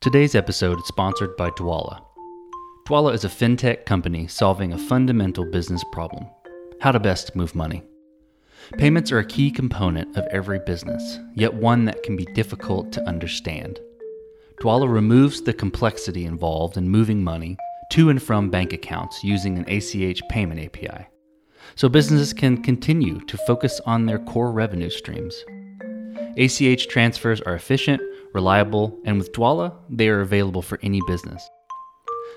Today's episode is sponsored by Dwolla. Dwolla is a fintech company solving a fundamental business problem how to best move money. Payments are a key component of every business, yet one that can be difficult to understand. Dwolla removes the complexity involved in moving money to and from bank accounts using an ACH payment API, so businesses can continue to focus on their core revenue streams. ACH transfers are efficient, reliable, and with Dwolla, they are available for any business.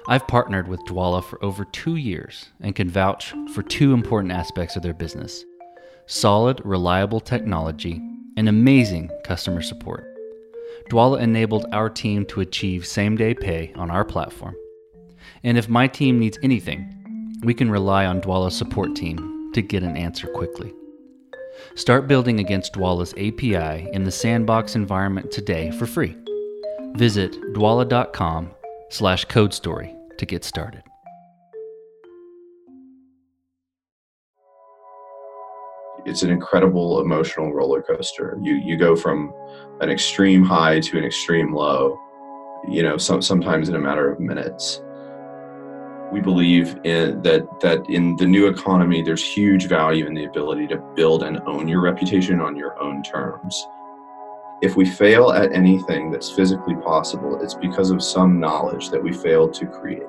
I've partnered with Dwolla for over two years and can vouch for two important aspects of their business solid, reliable technology and amazing customer support. Dwolla enabled our team to achieve same day pay on our platform. And if my team needs anything, we can rely on Dwolla's support team to get an answer quickly. Start building against Dwolla's API in the sandbox environment today for free. Visit dwolla.com slash code story to get started. It's an incredible emotional roller coaster. You you go from an extreme high to an extreme low, you know, some, sometimes in a matter of minutes. We believe in that that in the new economy there's huge value in the ability to build and own your reputation on your own terms. If we fail at anything that's physically possible, it's because of some knowledge that we failed to create.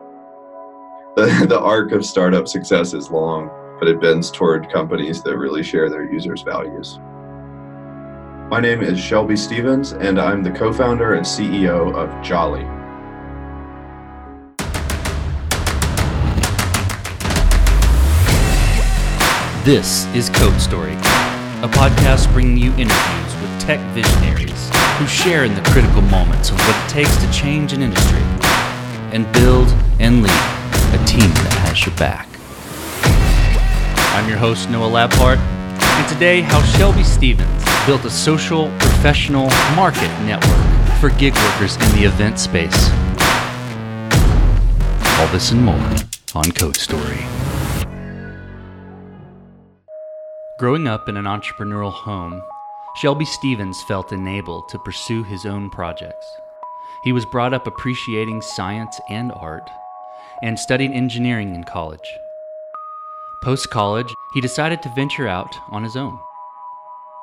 The, the arc of startup success is long, but it bends toward companies that really share their users' values. My name is Shelby Stevens, and I'm the co founder and CEO of Jolly. This is Code Story, a podcast bringing you interviews with tech visionaries who share in the critical moments of what it takes to change an industry and build and lead a team that has your back. I'm your host, Noah Labhart, and today, how Shelby Stevens built a social professional market network for gig workers in the event space. All this and more on Code Story. Growing up in an entrepreneurial home, Shelby Stevens felt enabled to pursue his own projects. He was brought up appreciating science and art and studied engineering in college. Post college, he decided to venture out on his own,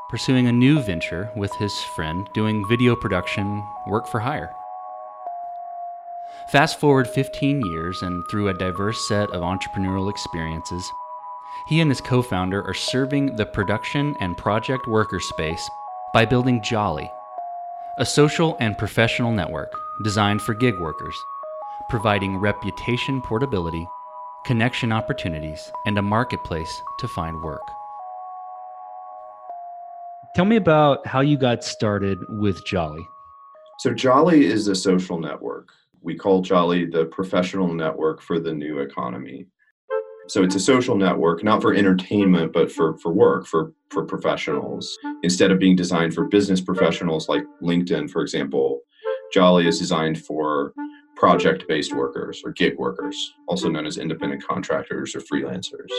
pursuing a new venture with his friend doing video production work for hire. Fast forward 15 years, and through a diverse set of entrepreneurial experiences, he and his co founder are serving the production and project worker space by building Jolly, a social and professional network designed for gig workers, providing reputation portability, connection opportunities, and a marketplace to find work. Tell me about how you got started with Jolly. So, Jolly is a social network. We call Jolly the professional network for the new economy. So it's a social network, not for entertainment, but for, for work, for, for professionals. Uh-huh. Instead of being designed for business professionals like LinkedIn, for example, Jolly is designed for uh-huh. project based workers or gig workers, also uh-huh. known as independent contractors or freelancers.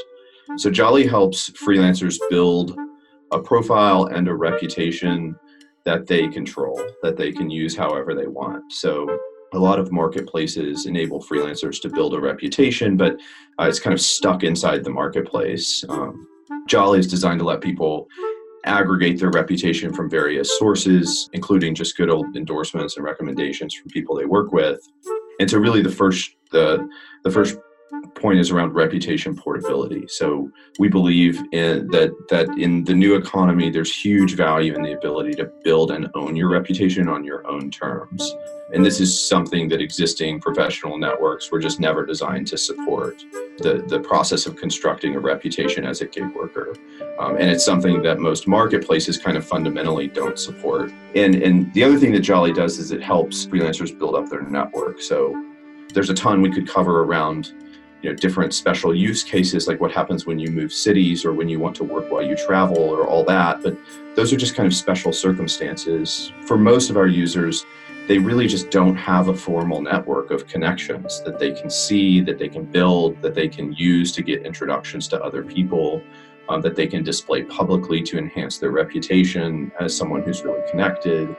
So Jolly helps freelancers build a profile and a reputation that they control, that they can use however they want. So a lot of marketplaces enable freelancers to build a reputation, but uh, it's kind of stuck inside the marketplace. Um, Jolly is designed to let people aggregate their reputation from various sources, including just good old endorsements and recommendations from people they work with. And so, really, the first the the first point is around reputation portability. So we believe in that that in the new economy, there's huge value in the ability to build and own your reputation on your own terms. And this is something that existing professional networks were just never designed to support the, the process of constructing a reputation as a gig worker. Um, and it's something that most marketplaces kind of fundamentally don't support. And, and the other thing that Jolly does is it helps freelancers build up their network. So there's a ton we could cover around you know different special use cases like what happens when you move cities or when you want to work while you travel or all that but those are just kind of special circumstances. For most of our users they really just don't have a formal network of connections that they can see that they can build that they can use to get introductions to other people um, that they can display publicly to enhance their reputation as someone who's really connected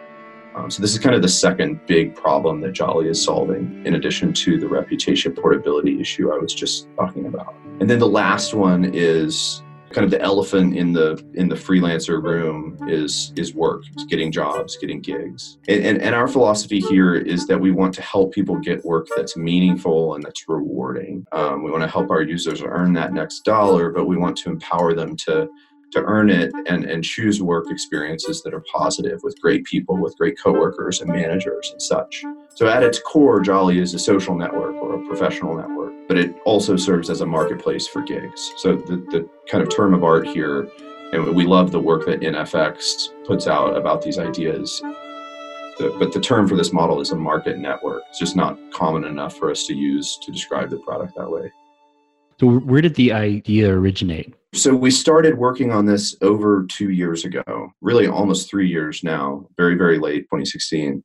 Um, so this is kind of the second big problem that Jolly is solving, in addition to the reputation portability issue I was just talking about. And then the last one is kind of the elephant in the in the freelancer room is is work getting jobs getting gigs and, and, and our philosophy here is that we want to help people get work that's meaningful and that's rewarding um, we want to help our users earn that next dollar but we want to empower them to to earn it and, and choose work experiences that are positive with great people, with great coworkers and managers and such. So at its core, Jolly is a social network or a professional network, but it also serves as a marketplace for gigs. So the, the kind of term of art here, and we love the work that NFX puts out about these ideas. But the term for this model is a market network. It's just not common enough for us to use to describe the product that way. So, where did the idea originate? So we started working on this over two years ago, really almost three years now, very, very late 2016.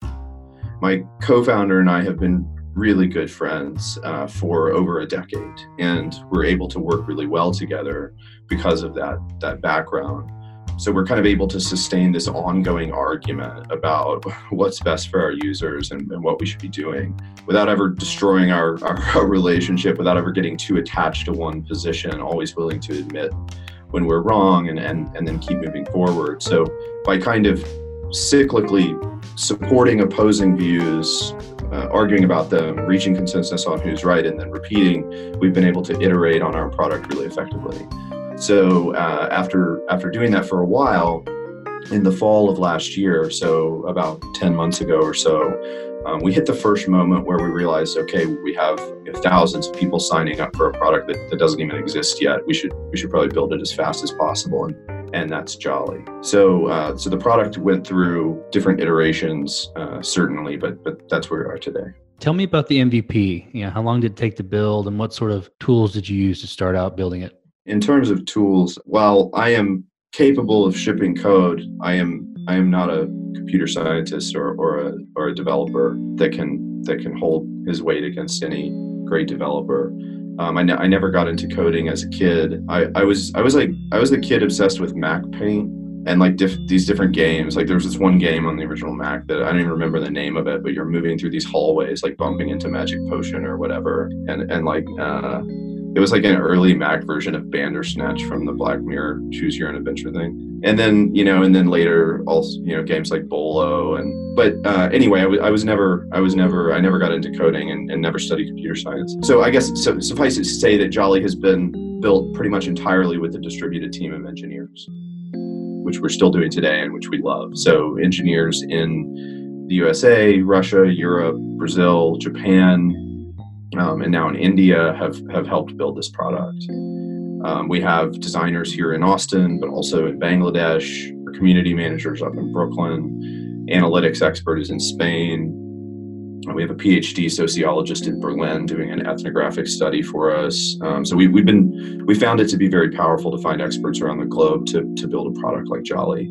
My co founder and I have been really good friends uh, for over a decade, and we're able to work really well together because of that, that background. So we're kind of able to sustain this ongoing argument about what's best for our users and, and what we should be doing without ever destroying our, our, our, relationship, without ever getting too attached to one position, always willing to admit when we're wrong and, and, and then keep moving forward. So by kind of cyclically supporting opposing views, uh, arguing about them, reaching consensus on who's right, and then repeating, we've been able to iterate on our product really effectively. So uh, after after doing that for a while, in the fall of last year, so about ten months ago or so, um, we hit the first moment where we realized, okay, we have thousands of people signing up for a product that, that doesn't even exist yet. We should we should probably build it as fast as possible, and and that's Jolly. So uh, so the product went through different iterations, uh, certainly, but but that's where we are today. Tell me about the MVP. Yeah, how long did it take to build, and what sort of tools did you use to start out building it? In terms of tools, while I am capable of shipping code, I am I am not a computer scientist or, or a or a developer that can that can hold his weight against any great developer. Um, I, ne- I never got into coding as a kid. I, I was I was like I was a kid obsessed with Mac Paint and like diff- these different games. Like there was this one game on the original Mac that I don't even remember the name of it, but you're moving through these hallways, like bumping into Magic Potion or whatever, and and like uh, it was like an early Mac version of Bandersnatch from the Black Mirror Choose Your Own Adventure thing. And then, you know, and then later also, you know, games like Bolo and, but uh, anyway, I, w- I was never, I was never, I never got into coding and, and never studied computer science. So I guess so, suffice it to say that Jolly has been built pretty much entirely with a distributed team of engineers, which we're still doing today and which we love. So engineers in the USA, Russia, Europe, Brazil, Japan, um, and now in India have have helped build this product. Um, we have designers here in Austin, but also in Bangladesh. Our community managers up in Brooklyn. Analytics expert is in Spain. We have a PhD sociologist in Berlin doing an ethnographic study for us. Um, so we, we've been we found it to be very powerful to find experts around the globe to, to build a product like Jolly.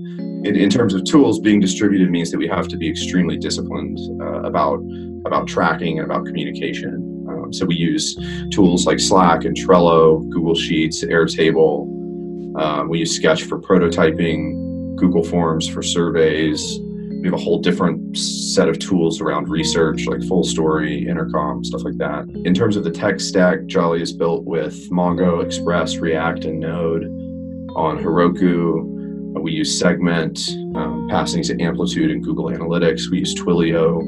In, in terms of tools, being distributed means that we have to be extremely disciplined uh, about about tracking and about communication. So we use tools like Slack and Trello, Google Sheets, Airtable. Um, we use Sketch for prototyping, Google Forms for surveys. We have a whole different set of tools around research, like Fullstory, Intercom, stuff like that. In terms of the tech stack, Jolly is built with Mongo, Express, React, and Node. On Heroku, we use Segment, um, passing to Amplitude and Google Analytics. We use Twilio,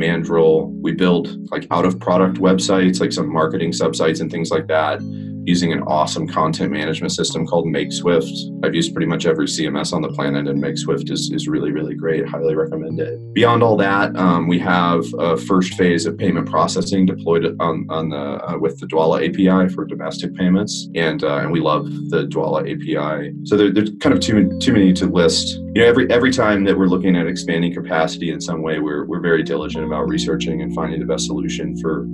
Mandrill. We build like out of product websites, like some marketing subsites and things like that using an awesome content management system called MakeSwift. I've used pretty much every CMS on the planet, and MakeSwift is, is really, really great. Highly recommend it. Beyond all that, um, we have a first phase of payment processing deployed on, on the uh, with the Dwolla API for domestic payments, and uh, and we love the Dwolla API. So there, there's kind of too too many to list. You know, every every time that we're looking at expanding capacity in some way, we're we're very diligent about researching and finding the best solution for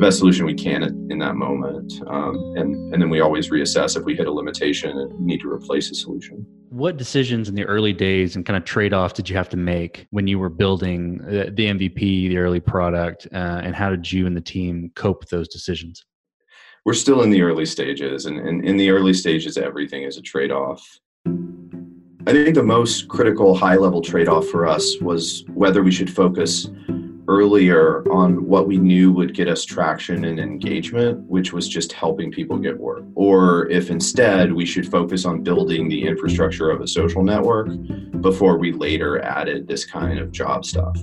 the best solution we can in that moment. Um, and, and then we always reassess if we hit a limitation and need to replace a solution. What decisions in the early days and kind of trade off did you have to make when you were building the MVP, the early product, uh, and how did you and the team cope with those decisions? We're still in the early stages, and, and in the early stages, everything is a trade off. I think the most critical high level trade off for us was whether we should focus earlier on what we knew would get us traction and engagement, which was just helping people get work, or if instead we should focus on building the infrastructure of a social network before we later added this kind of job stuff.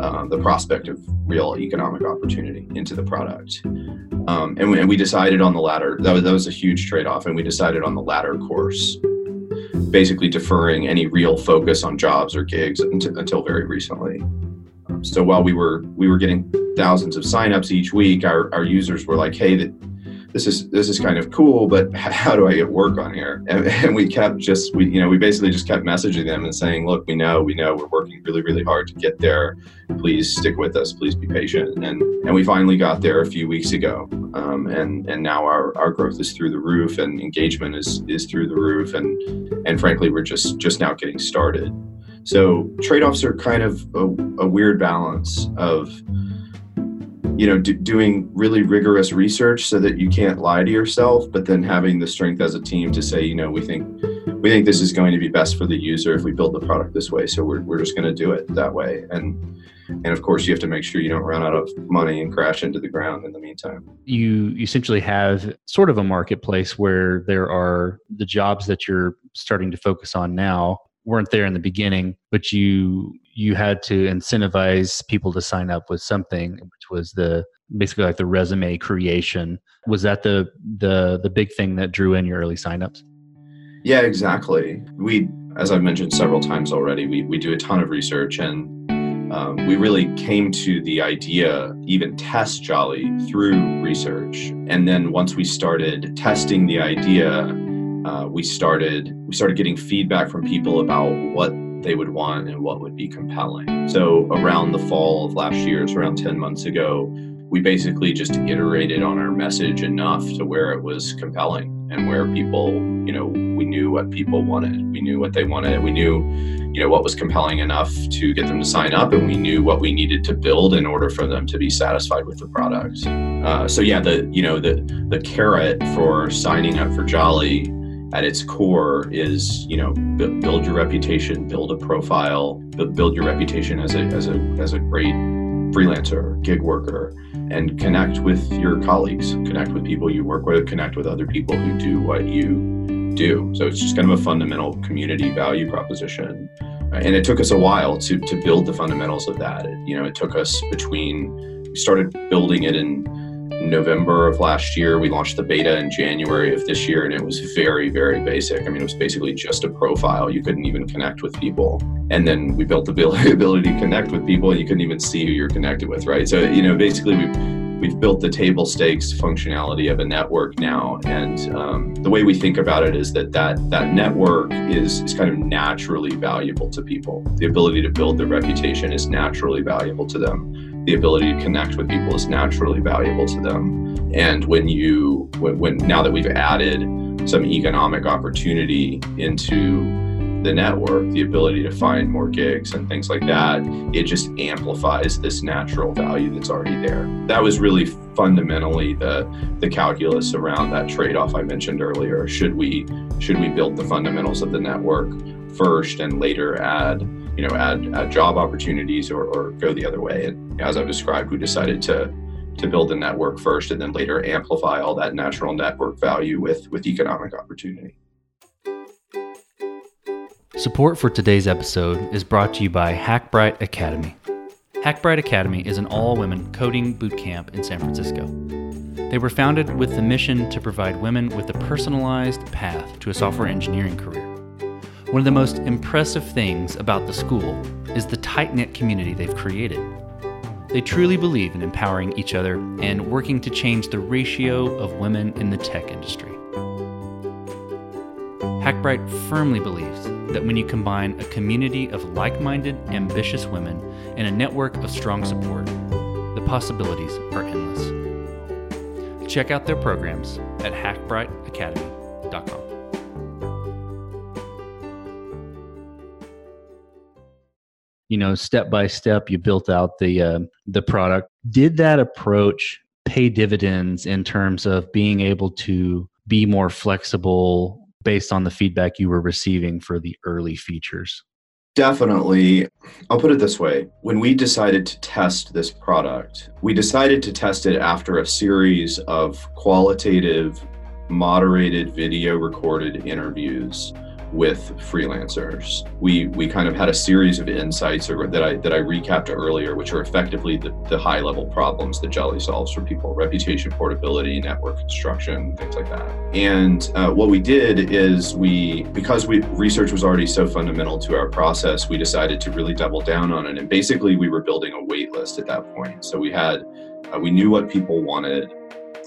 Um, the prospect of real economic opportunity into the product. Um, and, we, and, we, decided on the latter. That was, that was a huge trade off. And we decided on the latter course, basically deferring any real focus on jobs or gigs until, until very recently. So while we were we were getting thousands of signups each week, our, our users were like, "Hey, that this is this is kind of cool, but how do I get work on here?" And, and, we kept just we you know we basically just kept messaging them and saying, "Look, we know we know we're working really really hard to get there. Please stick with us. Please be patient." And and we finally got there a few weeks ago, um, and and now our, our growth is through the roof, and engagement is is through the roof, and and frankly, we're just just now getting started. So trade-offs are kind of a, a weird balance of you know do, doing really rigorous research so that you can't lie to yourself but then having the strength as a team to say you know we think we think this is going to be best for the user if we build the product this way. So we're, we're just going to do it that way. And and of course you have to make sure you don't run out of money and crash into the ground in the meantime. You essentially have sort of a marketplace where there are the jobs that you're starting to focus on now weren't there in the beginning, but you you had to incentivize people to sign up with something, which was the basically like the resume creation. Was that the the the big thing that drew in your early signups? Yeah, exactly. We, as I've mentioned several times already, we we do a ton of research and. Um, we really came to the idea, even test Jolly through research. And then once we started testing the idea, uh, we started we started getting feedback from people about what they would want and what would be compelling. So around the fall of last year, it's around 10 months ago, we basically just iterated on our message enough to where it was compelling and where people, you know, we knew what people wanted. We knew what they wanted. We knew, you know, what was compelling enough to get them to sign up, and we knew what we needed to build in order for them to be satisfied with the product. Uh, so yeah, the you know the the carrot for signing up for Jolly at its core is you know build your reputation build a profile build your reputation as a as a as a great freelancer gig worker and connect with your colleagues connect with people you work with connect with other people who do what you do. So it's just kind of a fundamental community value proposition. Uh, and it took us a while to to build the fundamentals of that. It, you know it took us between we started building it in November of last year. We launched the beta in January of this year, and it was very, very basic. I mean, it was basically just a profile. You couldn't even connect with people. And then we built the ability to connect with people, and you couldn't even see who you're connected with, right? So, you know, basically, we've we've built the table stakes functionality of a network now and um, the way we think about it is that that, that network is, is kind of naturally valuable to people the ability to build their reputation is naturally valuable to them the ability to connect with people is naturally valuable to them. And when you, when, now that we've added some economic opportunity into the network, the ability to find more gigs and things like that, it just amplifies this natural value that's already there. That was really fundamentally the the calculus around that trade-off I mentioned earlier. Should we should we build the fundamentals of the network first and later add you know add, add job opportunities or, or go the other way. And as i've described we decided to to build the network first and then later amplify all that natural network value with with economic opportunity. Support for today's episode is brought to you by hackbright academy. Hackbright academy is an all-women coding boot camp in san francisco. They were founded with the mission to provide women with a personalized path to a software engineering career one of the most impressive things about the school is the tight knit community they've created. They truly believe in empowering each other and working to change the ratio of women in the tech industry. Hackbright firmly believes that when you combine a community of like minded, ambitious women and a network of strong support, the possibilities are endless. Check out their programs at hackbrightacademy.com. you know step by step you built out the uh, the product did that approach pay dividends in terms of being able to be more flexible based on the feedback you were receiving for the early features? Definitely. I'll put it this way. When we decided to test this product, we decided to test it after a series of qualitative, moderated video recorded interviews with freelancers. We we kind of had a series of insights or, that I that I recapped earlier, which are effectively the, the high level problems that Jolly solves for people: reputation, portability, network construction, things like that. And uh, what we did is we because we research was already so fundamental to our process, we decided to really double down on it. And basically, we were building a wait list at that point. So we had uh, we knew what people wanted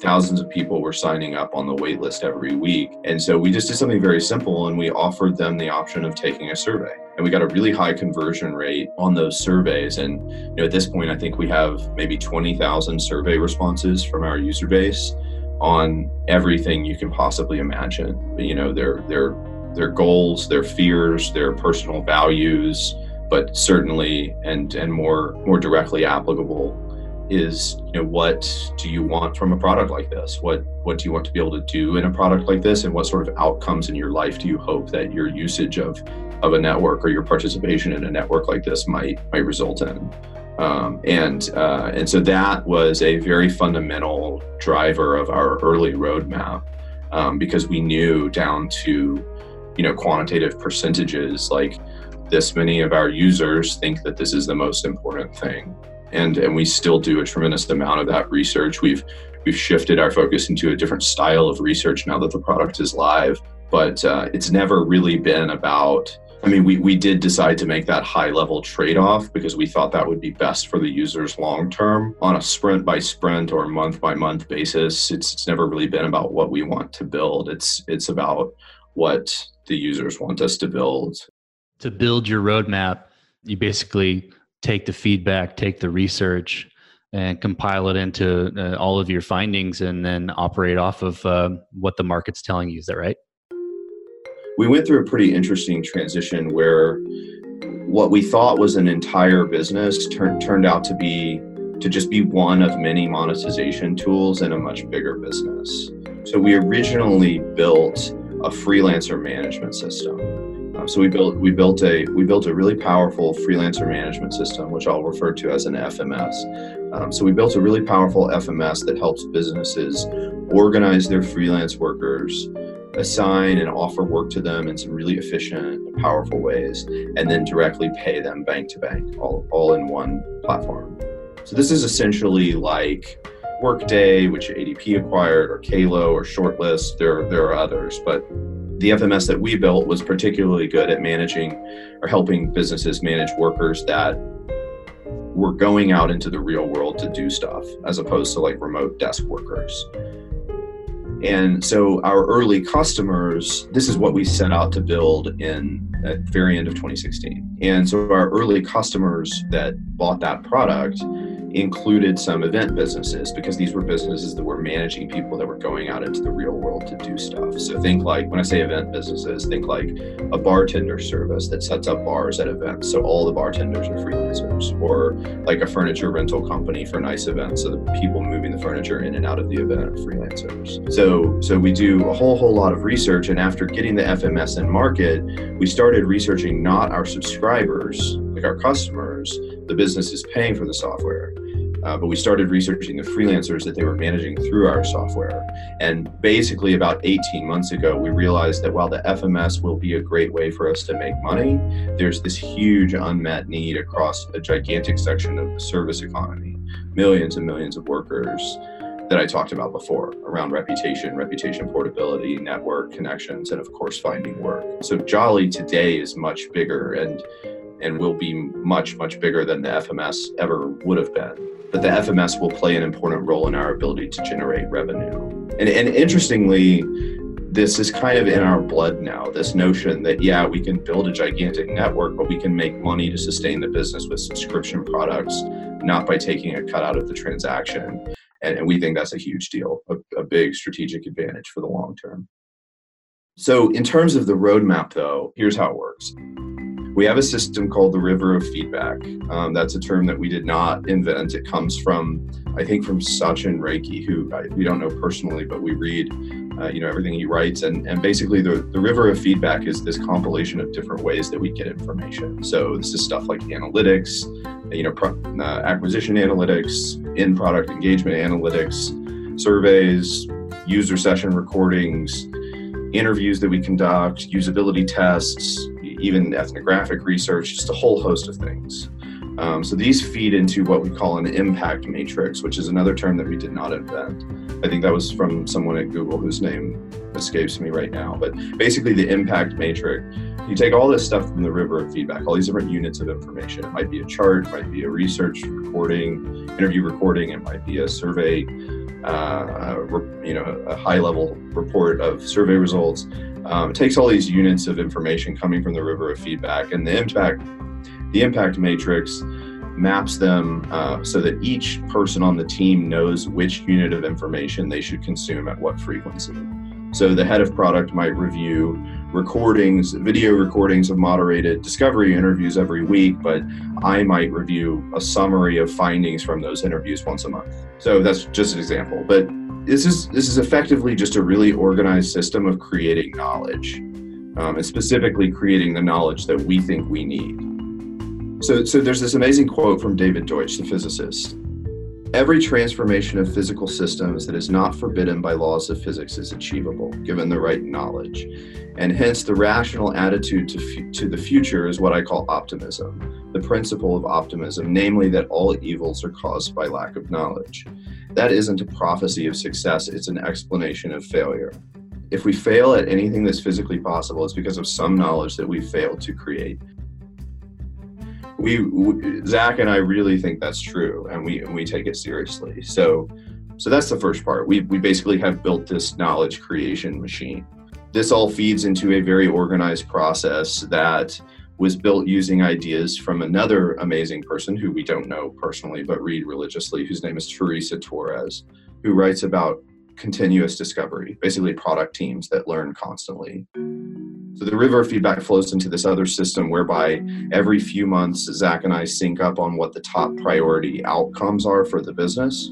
thousands of people were signing up on the wait list every week. And so we just did something very simple and we offered them the option of taking a survey. And we got a really high conversion rate on those surveys. And you know, at this point, I think we have maybe 20,000 survey responses from our user base on everything you can possibly imagine. You know, their their their goals, their fears, their personal values, but certainly and and more more directly applicable is you know what do you want from a product like this? What what do you want to be able to do in a product like this? And what sort of outcomes in your life do you hope that your usage of of a network or your participation in a network like this might might result in? Um, and uh, and so that was a very fundamental driver of our early roadmap um, because we knew down to you know quantitative percentages like this many of our users think that this is the most important thing and and we still do a tremendous amount of that research. We've we've shifted our focus into a different style of research now that the product is live, but uh, it's never really been about. I mean, we, we did decide to make that high level trade off because we thought that would be best for the users long term on a sprint by sprint or month by month basis. It's, it's never really been about what we want to build. It's it's about what the users want us to build. To build your roadmap, you basically take the feedback, take the research, and compile it into uh, all of your findings, and then operate off of uh, what the market's telling you. Is that right? We went through a pretty interesting transition where what we thought was an entire business turned turned out to be to just be one of many monetization tools in a much bigger business. So we originally built a freelancer management system um, so we built we built a we built a really powerful freelancer management system, which I'll refer to as an FMS. Um, so we built a really powerful FMS that helps businesses organize their freelance workers, assign and offer work to them in some really efficient and powerful ways, and then directly pay them bank to bank, all, all in one platform. So this is essentially like Workday, which ADP acquired, or Kalo, or Shortlist. There, there are others, but the FMS that we built was particularly good at managing or helping businesses manage workers that were going out into the real world to do stuff as opposed to like remote desk workers. And so our early customers, this is what we set out to build in at the very end of 2016. And so our early customers that bought that product included some event businesses because these were businesses that were managing people that were going out into the real world to do stuff. So think like when I say event businesses, think like a bartender service that sets up bars at events. So all the bartenders are freelancers, or like a furniture rental company for nice events. So the people moving the furniture in and out of the event are freelancers. So so we do a whole whole lot of research, and after getting the FMS in market, we started researching not our subscribers, like our customers, the business is paying for the software uh, but we started researching the freelancers that they were managing through our software. And basically, about 18 months ago, we realized that while the FMS will be a great way for us to make money, there's this huge unmet need across a gigantic section of the service economy, millions and millions of workers that I talked about before around reputation, reputation portability, network connections, and of course, finding work. So Jolly today is much bigger and and will be much, much bigger than the FMS ever would have been but the FMS will play an important role in our ability to generate revenue. And, and interestingly, this is kind of in our blood now this notion that, yeah, we can build a gigantic network, but we can make money to sustain the business with subscription products, not by taking a cut out of the transaction. And, and we think that's a huge deal, a, a big strategic advantage for the long term. So, in terms of the roadmap, though, here's how it works We have a system called the River of Feedback. Um, that's a term that we did not invent. It comes from, I think, from Sachin Rekhi, who I, we don't know personally, but we read, uh, you know, everything he writes. And, and basically, the, the River of Feedback is this compilation of different ways that we get information. So this is stuff like analytics, you know, pro, uh, acquisition analytics, in product engagement analytics, surveys, user session recordings, interviews that we conduct, usability tests, even ethnographic research, just a whole host of things. Um, so these feed into what we call an impact matrix, which is another term that we did not invent. I think that was from someone at Google whose name escapes me right now. But basically, the impact matrix, you take all this stuff from the river of feedback, all these different units of information. It might be a chart, it might be a research recording, interview recording, it might be a survey uh, you know, a high level report of survey results. Um, it takes all these units of information coming from the river of feedback, and the impact, the impact matrix maps them uh, so that each person on the team knows which unit of information they should consume at what frequency. So the head of product might review recordings, video recordings of moderated discovery interviews every week, but I might review a summary of findings from those interviews once a month. So that's just an example. But this is this is effectively just a really organized system of creating knowledge, um, and specifically creating the knowledge that we think we need. So, so there's this amazing quote from David Deutsch, the physicist, Every transformation of physical systems that is not forbidden by laws of physics is achievable, given the right knowledge. And hence, the rational attitude to, to the future is what I call optimism, the principle of optimism, namely that all evils are caused by lack of knowledge. That isn't a prophecy of success, it's an explanation of failure. If we fail at anything that's physically possible, it's because of some knowledge that we failed to create we, we Zach and I really think that's true, and we and we take it seriously. So so that's the first part. We we basically have built this knowledge creation machine. This all feeds into a very organized process that was built using ideas from another amazing person who we don't know personally but read religiously, whose name is Teresa Torres, who writes about continuous discovery, basically product teams that learn constantly. So the river feedback flows into this other system whereby every few months, Zach and I sync up on what the top priority outcomes are for the business.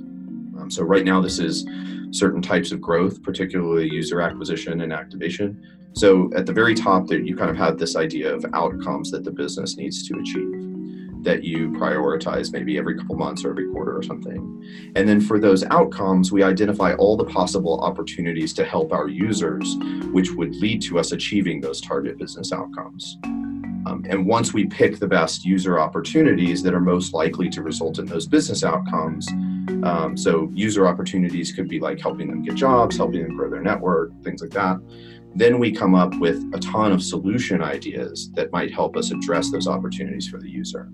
Um, so right now, this is certain types of growth, particularly user acquisition and activation. So at the very top, there you kind of have this idea of outcomes that the business needs to achieve that you prioritize maybe every couple months or every quarter or something. And then for those outcomes, we identify all the possible opportunities to help our users, which would lead to us achieving those target business outcomes. Um, and once we pick the best user opportunities that are most likely to result in those business outcomes, um, so user opportunities could be like helping them get jobs, helping them grow their network, things like that. Then we come up with a ton of solution ideas that might help us address those opportunities for the user.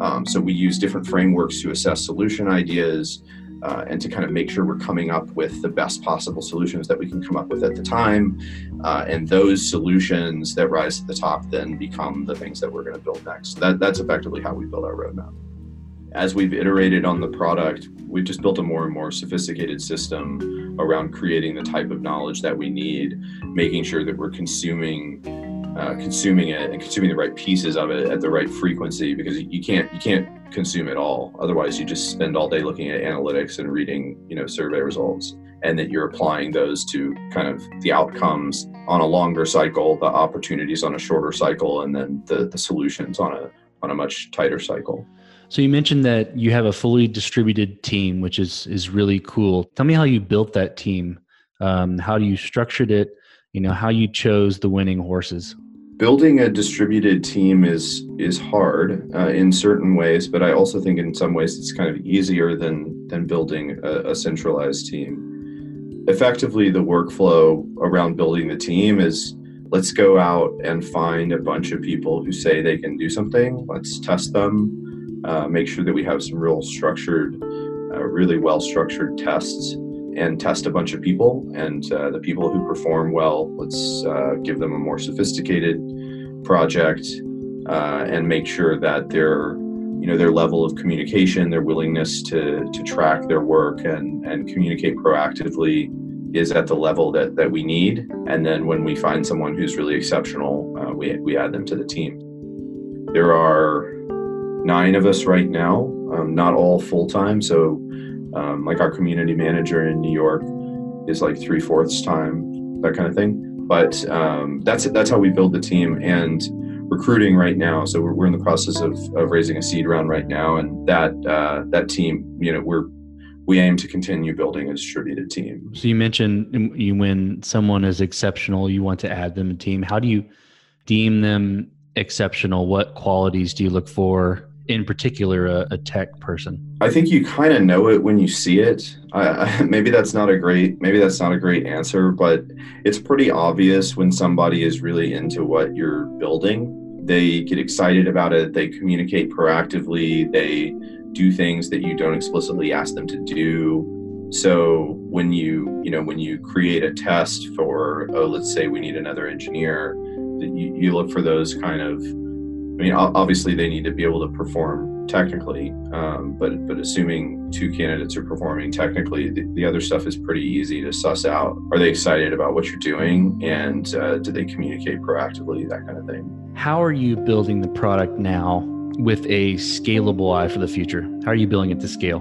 Um, so we use different frameworks to assess solution ideas uh, and to kind of make sure we're coming up with the best possible solutions that we can come up with at the time. Uh, and those solutions that rise to the top then become the things that we're going to build next. That, that's effectively how we build our roadmap. As we've iterated on the product, we've just built a more and more sophisticated system around creating the type of knowledge that we need, making sure that we're consuming uh, consuming it and consuming the right pieces of it at the right frequency because you can't you can't consume it all. Otherwise you just spend all day looking at analytics and reading you know survey results and that you're applying those to kind of the outcomes on a longer cycle the opportunities on a shorter cycle and then the, the solutions on a on a much tighter cycle so you mentioned that you have a fully distributed team which is is really cool. Tell me how you built that team. Um, how do you structured it? You know how you chose the winning horses? Building a distributed team is is hard uh, in certain ways but i also think in some ways it's kind of easier than than building a, a centralized team. Effectively the workflow around building the team is let's go out and find a bunch of people who say they can do something. Let's test them uh, make sure that we have some real structured uh, really well structured tests and test a bunch of people. And uh, the people who perform well, let's uh, give them a more sophisticated project uh, and make sure that their you know their level of communication, their willingness to to track their work and and communicate proactively is at the level that that we need. And then when we find someone who's really exceptional, uh, we we add them to the team. There are nine of us right now, um, not all full time. So, um, like our community manager in New York is like three fourths time, that kind of thing. But um, that's that's how we build the team and recruiting right now. So we're, we're in the process of, of raising a seed round right now, and that uh, that team, you know, we're we aim to continue building a distributed team. So you mentioned you when someone is exceptional, you want to add them a team. How do you deem them exceptional? What qualities do you look for? In particular, a, a tech person. I think you kind of know it when you see it. Maybe that's not a great maybe that's not a great answer, but it's pretty obvious when somebody is really into what you're building. They get excited about it. They communicate proactively. They do things that you don't explicitly ask them to do. So when you, you know, when you create a test for, oh, let's say we need another engineer, you, you look for those kind of, I mean, obviously they need to be able to perform technically, um, but but assuming two candidates are performing technically, the, the, other stuff is pretty easy to suss out. Are they excited about what you're doing, and uh, do they communicate proactively, that kind of thing? How are you building the product now with a scalable eye for the future? How are you building it to scale?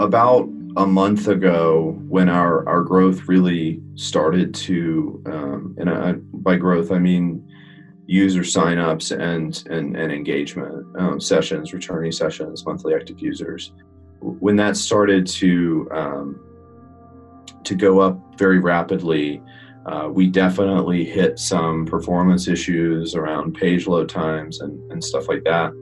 About a month ago, when our, our growth really started to, um, and I, by growth, I mean user signups and, and, and engagement um, sessions, returning sessions, monthly active users. When that started to, um, to go up very rapidly, uh, we definitely hit some performance issues around page load times and, and stuff like that.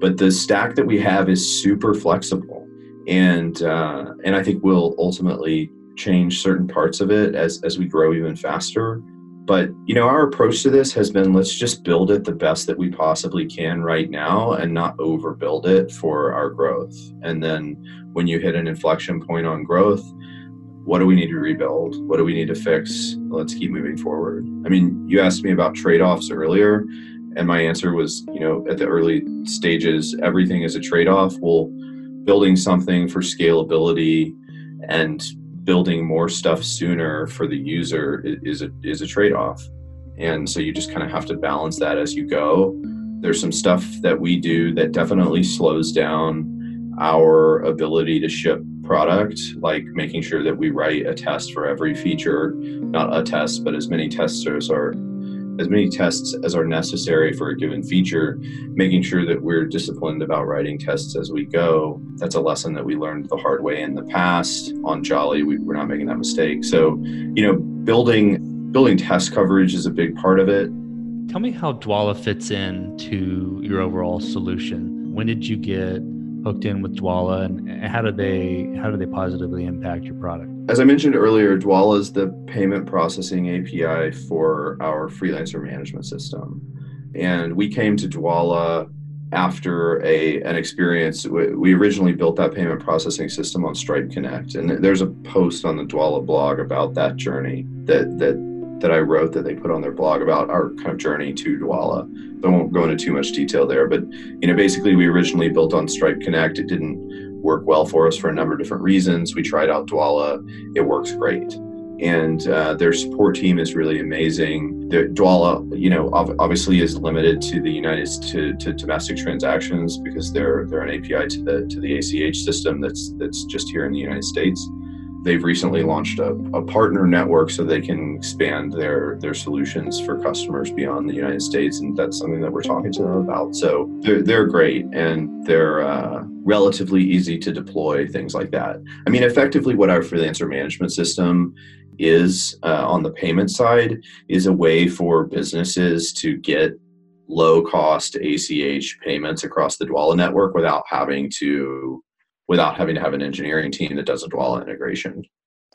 But the stack that we have is super flexible, and uh, and I think we'll ultimately change certain parts of it as as we grow even faster. But you know, our approach to this has been let's just build it the best that we possibly can right now, and not overbuild it for our growth. And then when you hit an inflection point on growth, what do we need to rebuild? What do we need to fix? Let's keep moving forward. I mean, you asked me about trade offs earlier, and my answer was, you know, at the early stages, everything is a trade off. Well, building something for scalability and building more stuff sooner for the user is a, is a trade off. And so you just kind of have to balance that as you go. There's some stuff that we do that definitely slows down our ability to ship product, like making sure that we write a test for every feature, not a test, but as many testers are as many tests as are necessary for a given feature, making sure that we're disciplined about writing tests as we go. That's a lesson that we learned the hard way in the past. On Jolly, we, we're not making that mistake. So, you know, building building test coverage is a big part of it. Tell me how Dwolla fits in to your overall solution. When did you get hooked in with Dwolla, and how do they how do they positively impact your product? As I mentioned earlier, Dwolla is the payment processing API for our freelancer management system, and we came to Dwolla after a an experience. We originally built that payment processing system on Stripe Connect, and there's a post on the Dwolla blog about that journey that that that I wrote that they put on their blog about our kind of journey to Dwolla. I won't go into too much detail there, but you know, basically we originally built on Stripe Connect. It didn't work well for us for a number of different reasons. We tried out Dwolla. It works great. And uh, their support team is really amazing. The Dwolla, you know, obviously is limited to the United to, to domestic transactions because they're they're an API to the to the ACH system that's that's just here in the United States they've recently launched a, a, partner network so they can expand their their solutions for customers beyond the United States, and that's something that we're talking to them about. So they're they're great and they're uh, relatively easy to deploy. Things like that. I mean, effectively, what our freelancer management system is uh, on the payment side is a way for businesses to get low cost ACH payments across the Dwolla network without having to without having to have an engineering team that does a Dwolla integration.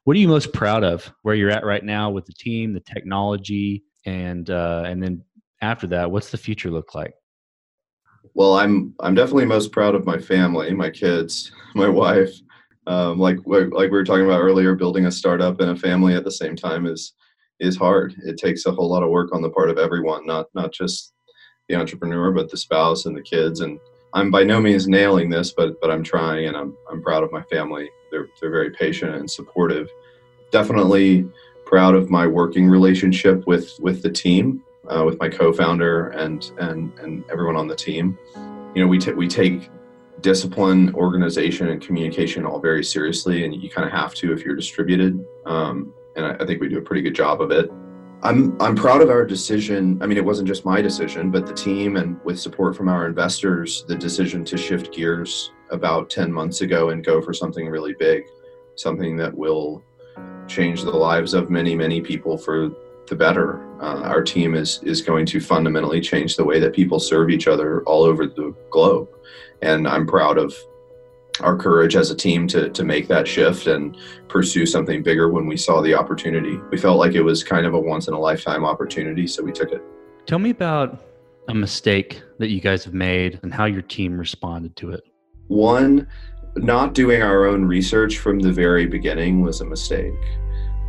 What are you most proud of where you're at right now with the team, the technology, and uh, and then after that, what's the future look like? Well, I'm I'm definitely most proud of my family, my kids, my wife. Um, like like we were talking about earlier, building a startup and a family at the same time is is hard. It takes a whole lot of work on the part of everyone, not not just the entrepreneur, but the spouse and the kids and I'm by no means nailing this, but but I'm trying, and I'm I'm proud of my family. They're they're very patient and supportive. Definitely proud of my working relationship with with the team. uh, with my co-founder and and and everyone on the team. You know, we t- we take discipline, organization, and communication all very seriously, and you kind of have to if you're distributed. Um, and I, I think we do a pretty good job of it. I'm I'm proud of our decision. I mean, it wasn't just my decision, but the team and with support from our investors, the decision to shift gears about 10 months ago and go for something really big, something that will change the lives of many, many people for the better. Uh, our team is is going to fundamentally change the way that people serve each other all over the globe, and I'm proud of our courage as a team to to make that shift and pursue something bigger when we saw the opportunity. We felt like it was kind of a once in a lifetime opportunity, so we took it. Tell me about a mistake that you guys have made and how your team responded to it. One, not doing our own research from the very beginning was a mistake.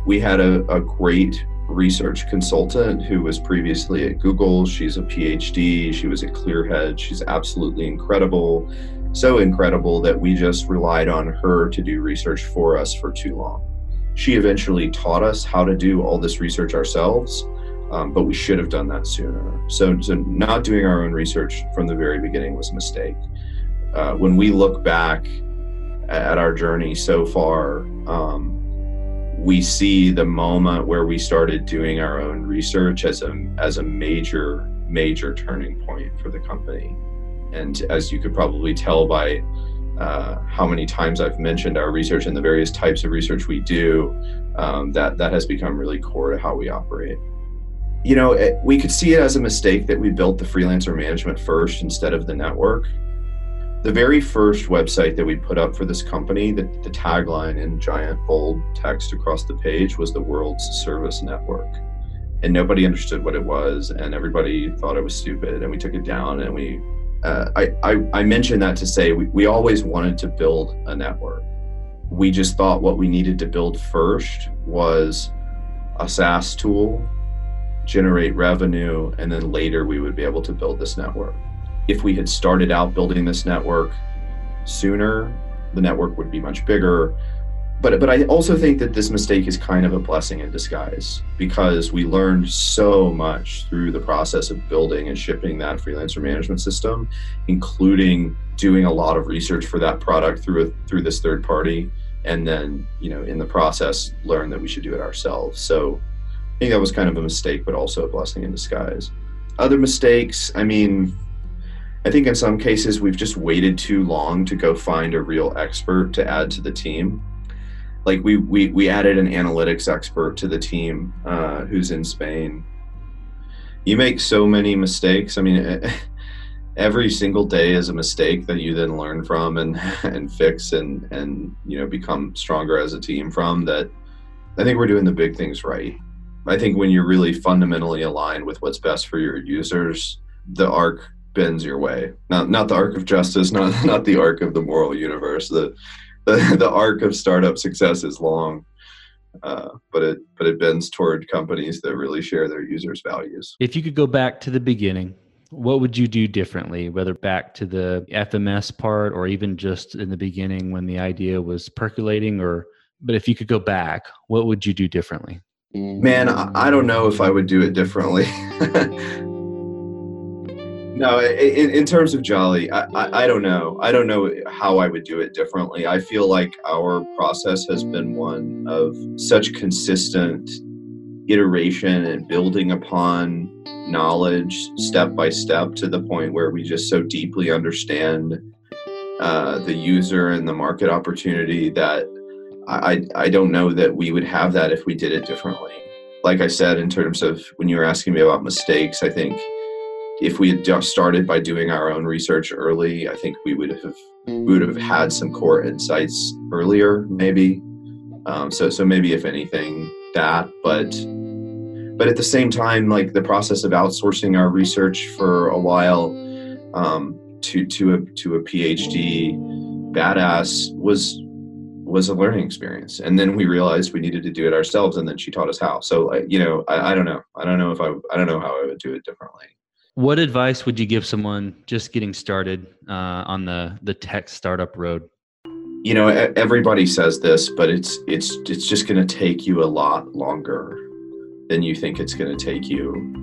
We had a, a great research consultant who was previously at Google. She's a PhD. She was at Clearhead. She's absolutely incredible so incredible that we just relied on her to do research for us for too long. She eventually taught us how to do all this research ourselves, um, but we should have done that sooner. So, so, not doing our own research from the very beginning was a mistake. Uh, when we look back at our journey so far, um, we see the moment where we started doing our own research as a as a major major turning point for the company. And as you could probably tell by uh, how many times I've mentioned our research and the various types of research we do, um, that that has become really core to how we operate. You know, it, we could see it as a mistake that we built the freelancer management first instead of the network. The very first website that we put up for this company, the, the tagline in giant bold text across the page was the world's service network. And nobody understood what it was, and everybody thought it was stupid. And we took it down and we uh, I, I, I mentioned that to say we, we always wanted to build a network. We just thought what we needed to build first was a SaaS tool, generate revenue, and then later we would be able to build this network. If we had started out building this network sooner, the network would be much bigger but but I also think that this mistake is kind of a blessing in disguise because we learned so much through the process of building and shipping that freelancer management system, including doing a lot of research for that product through a, through this third party, and then you know in the process learn that we should do it ourselves. So I think that was kind of a mistake, but also a blessing in disguise. Other mistakes, I mean. I think in some cases we've just waited too long to go find a real expert to add to the team like we we we added an analytics expert to the team uh, who's in Spain. You make so many mistakes. I mean, every single day is a mistake that you then learn from and and fix and and you know become stronger as a team from. That I think we're doing the big things right. I think when you're really fundamentally aligned with what's best for your users, the arc bends your way. Not not the arc of justice, not not the arc of the moral universe. The the, the arc of startup success is long. Uh, but it but it bends toward companies that really share their users' values. If you could go back to the beginning, what would you do differently? Whether back to the FMS part, or even just in the beginning when the idea was percolating, or but if you could go back, what would you do differently? Man, I don't know if I would do it differently. No, in, in terms of Jolly, I, I, I, don't know. I don't know how I would do it differently. I feel like our process has been one of such consistent iteration and building upon knowledge step by step to the point where we just so deeply understand uh, the user and the market opportunity that I, I don't know that we would have that if we did it differently. Like I said, in terms of when you were asking me about mistakes, I think if we had just started by doing our own research early, I think we would have we would have had some core insights earlier, maybe. Um, so so maybe if anything that, but but at the same time, like the process of outsourcing our research for a while um, to to a to a PhD badass was was a learning experience. And then we realized we needed to do it ourselves and then she taught us how. So you know I, I don't know. I don't know if i i don't know how i would do it differently what advice would you give someone just getting started uh, on the the tech startup road? You know, everybody says this, but it's it's it's just going to take you a lot longer than you think it's going to take you.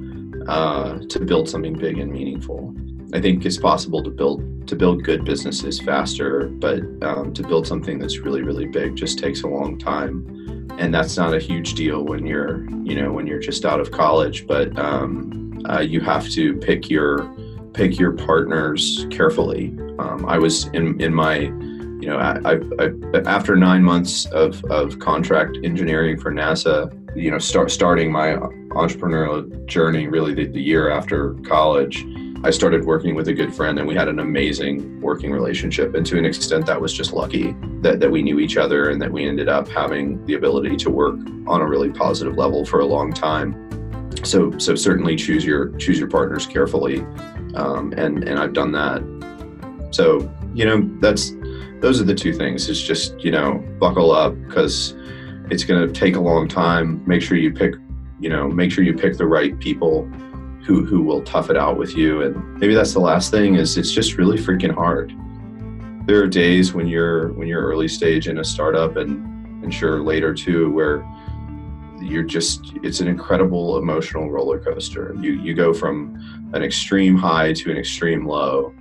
uh, to build something big and meaningful. I think it's possible to build to build good businesses faster, but um, to build something that's really really big just takes a long time, and that's not a huge deal when you're you know when you're just out of college. But um, uh, you have to pick your pick your partners carefully. Um, I was in in my you know I, I, I, after nine months of, of contract engineering for NASA, you know start starting my entrepreneurial journey really the, the year after college I started working with a good friend and we had an amazing working relationship. And to an extent, that was just lucky that, that we knew each other and that we ended up having the ability to work on a really positive level for a long time. So, so certainly choose your choose your partners carefully, um, and and I've done that. So you know that's those are the two things. It's just you know buckle up because it's going to take a long time. Make sure you pick you know make sure you pick the right people who who will tough it out with you. And maybe that's the last thing is it's just really freaking hard. There are days when you're when you're early stage in a startup and and sure later too where you're just it's an incredible emotional roller coaster. You you go from an extreme high to an extreme low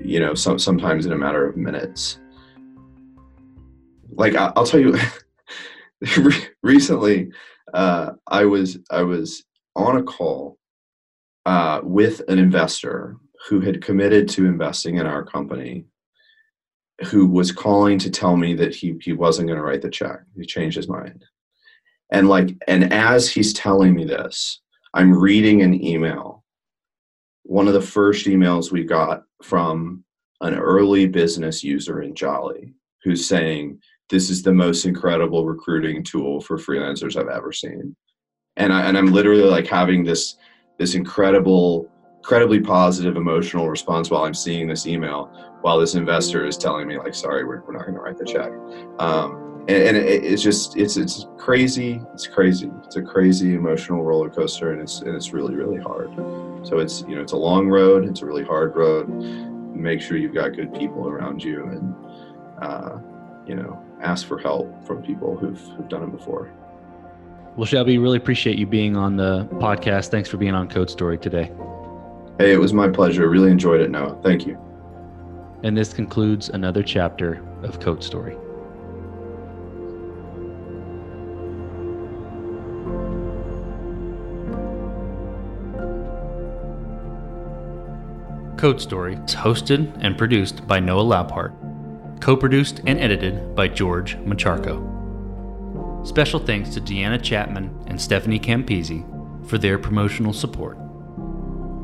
you know some, sometimes in a matter of minutes. Like I, will tell you recently uh, i was i was on a call uh, with an investor who had committed to investing in our company who was calling to tell me that he, he wasn't going to write the check. He changed his mind. And like and as he's telling me this i'm reading an email. One of the first emails we got from an early business user in jolly who's saying this is the most incredible recruiting tool for freelancers i've ever seen. And, I, and i'm literally like having this this incredible, incredibly positive emotional response while I'm seeing this email, while this investor is telling me like, sorry, we're, we're not going to write the check. Um, and, and it, it's just it's it's crazy. It's crazy. It's a crazy emotional roller coaster, and it's and it's really really hard. So it's you know it's a long road. It's a really hard road. Make sure you've got good people around you, and uh, you know ask for help from people who've who've done it before. Well, Shelby, really appreciate you being on the podcast. Thanks for being on Code Story today. Hey, it was my pleasure. Really enjoyed it, Noah. Thank you. And this concludes another chapter of Code Story. Code Story is hosted and produced by Noah Labhart, co produced and edited by George Macharko. Special thanks to Deanna Chapman and Stephanie Campisi for their promotional support.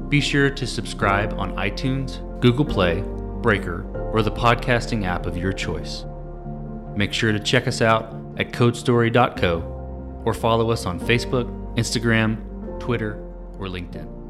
Be sure to subscribe on iTunes, Google Play, Breaker, or the podcasting app of your choice. Make sure to check us out at codestory.co or follow us on Facebook, Instagram, Twitter, or LinkedIn.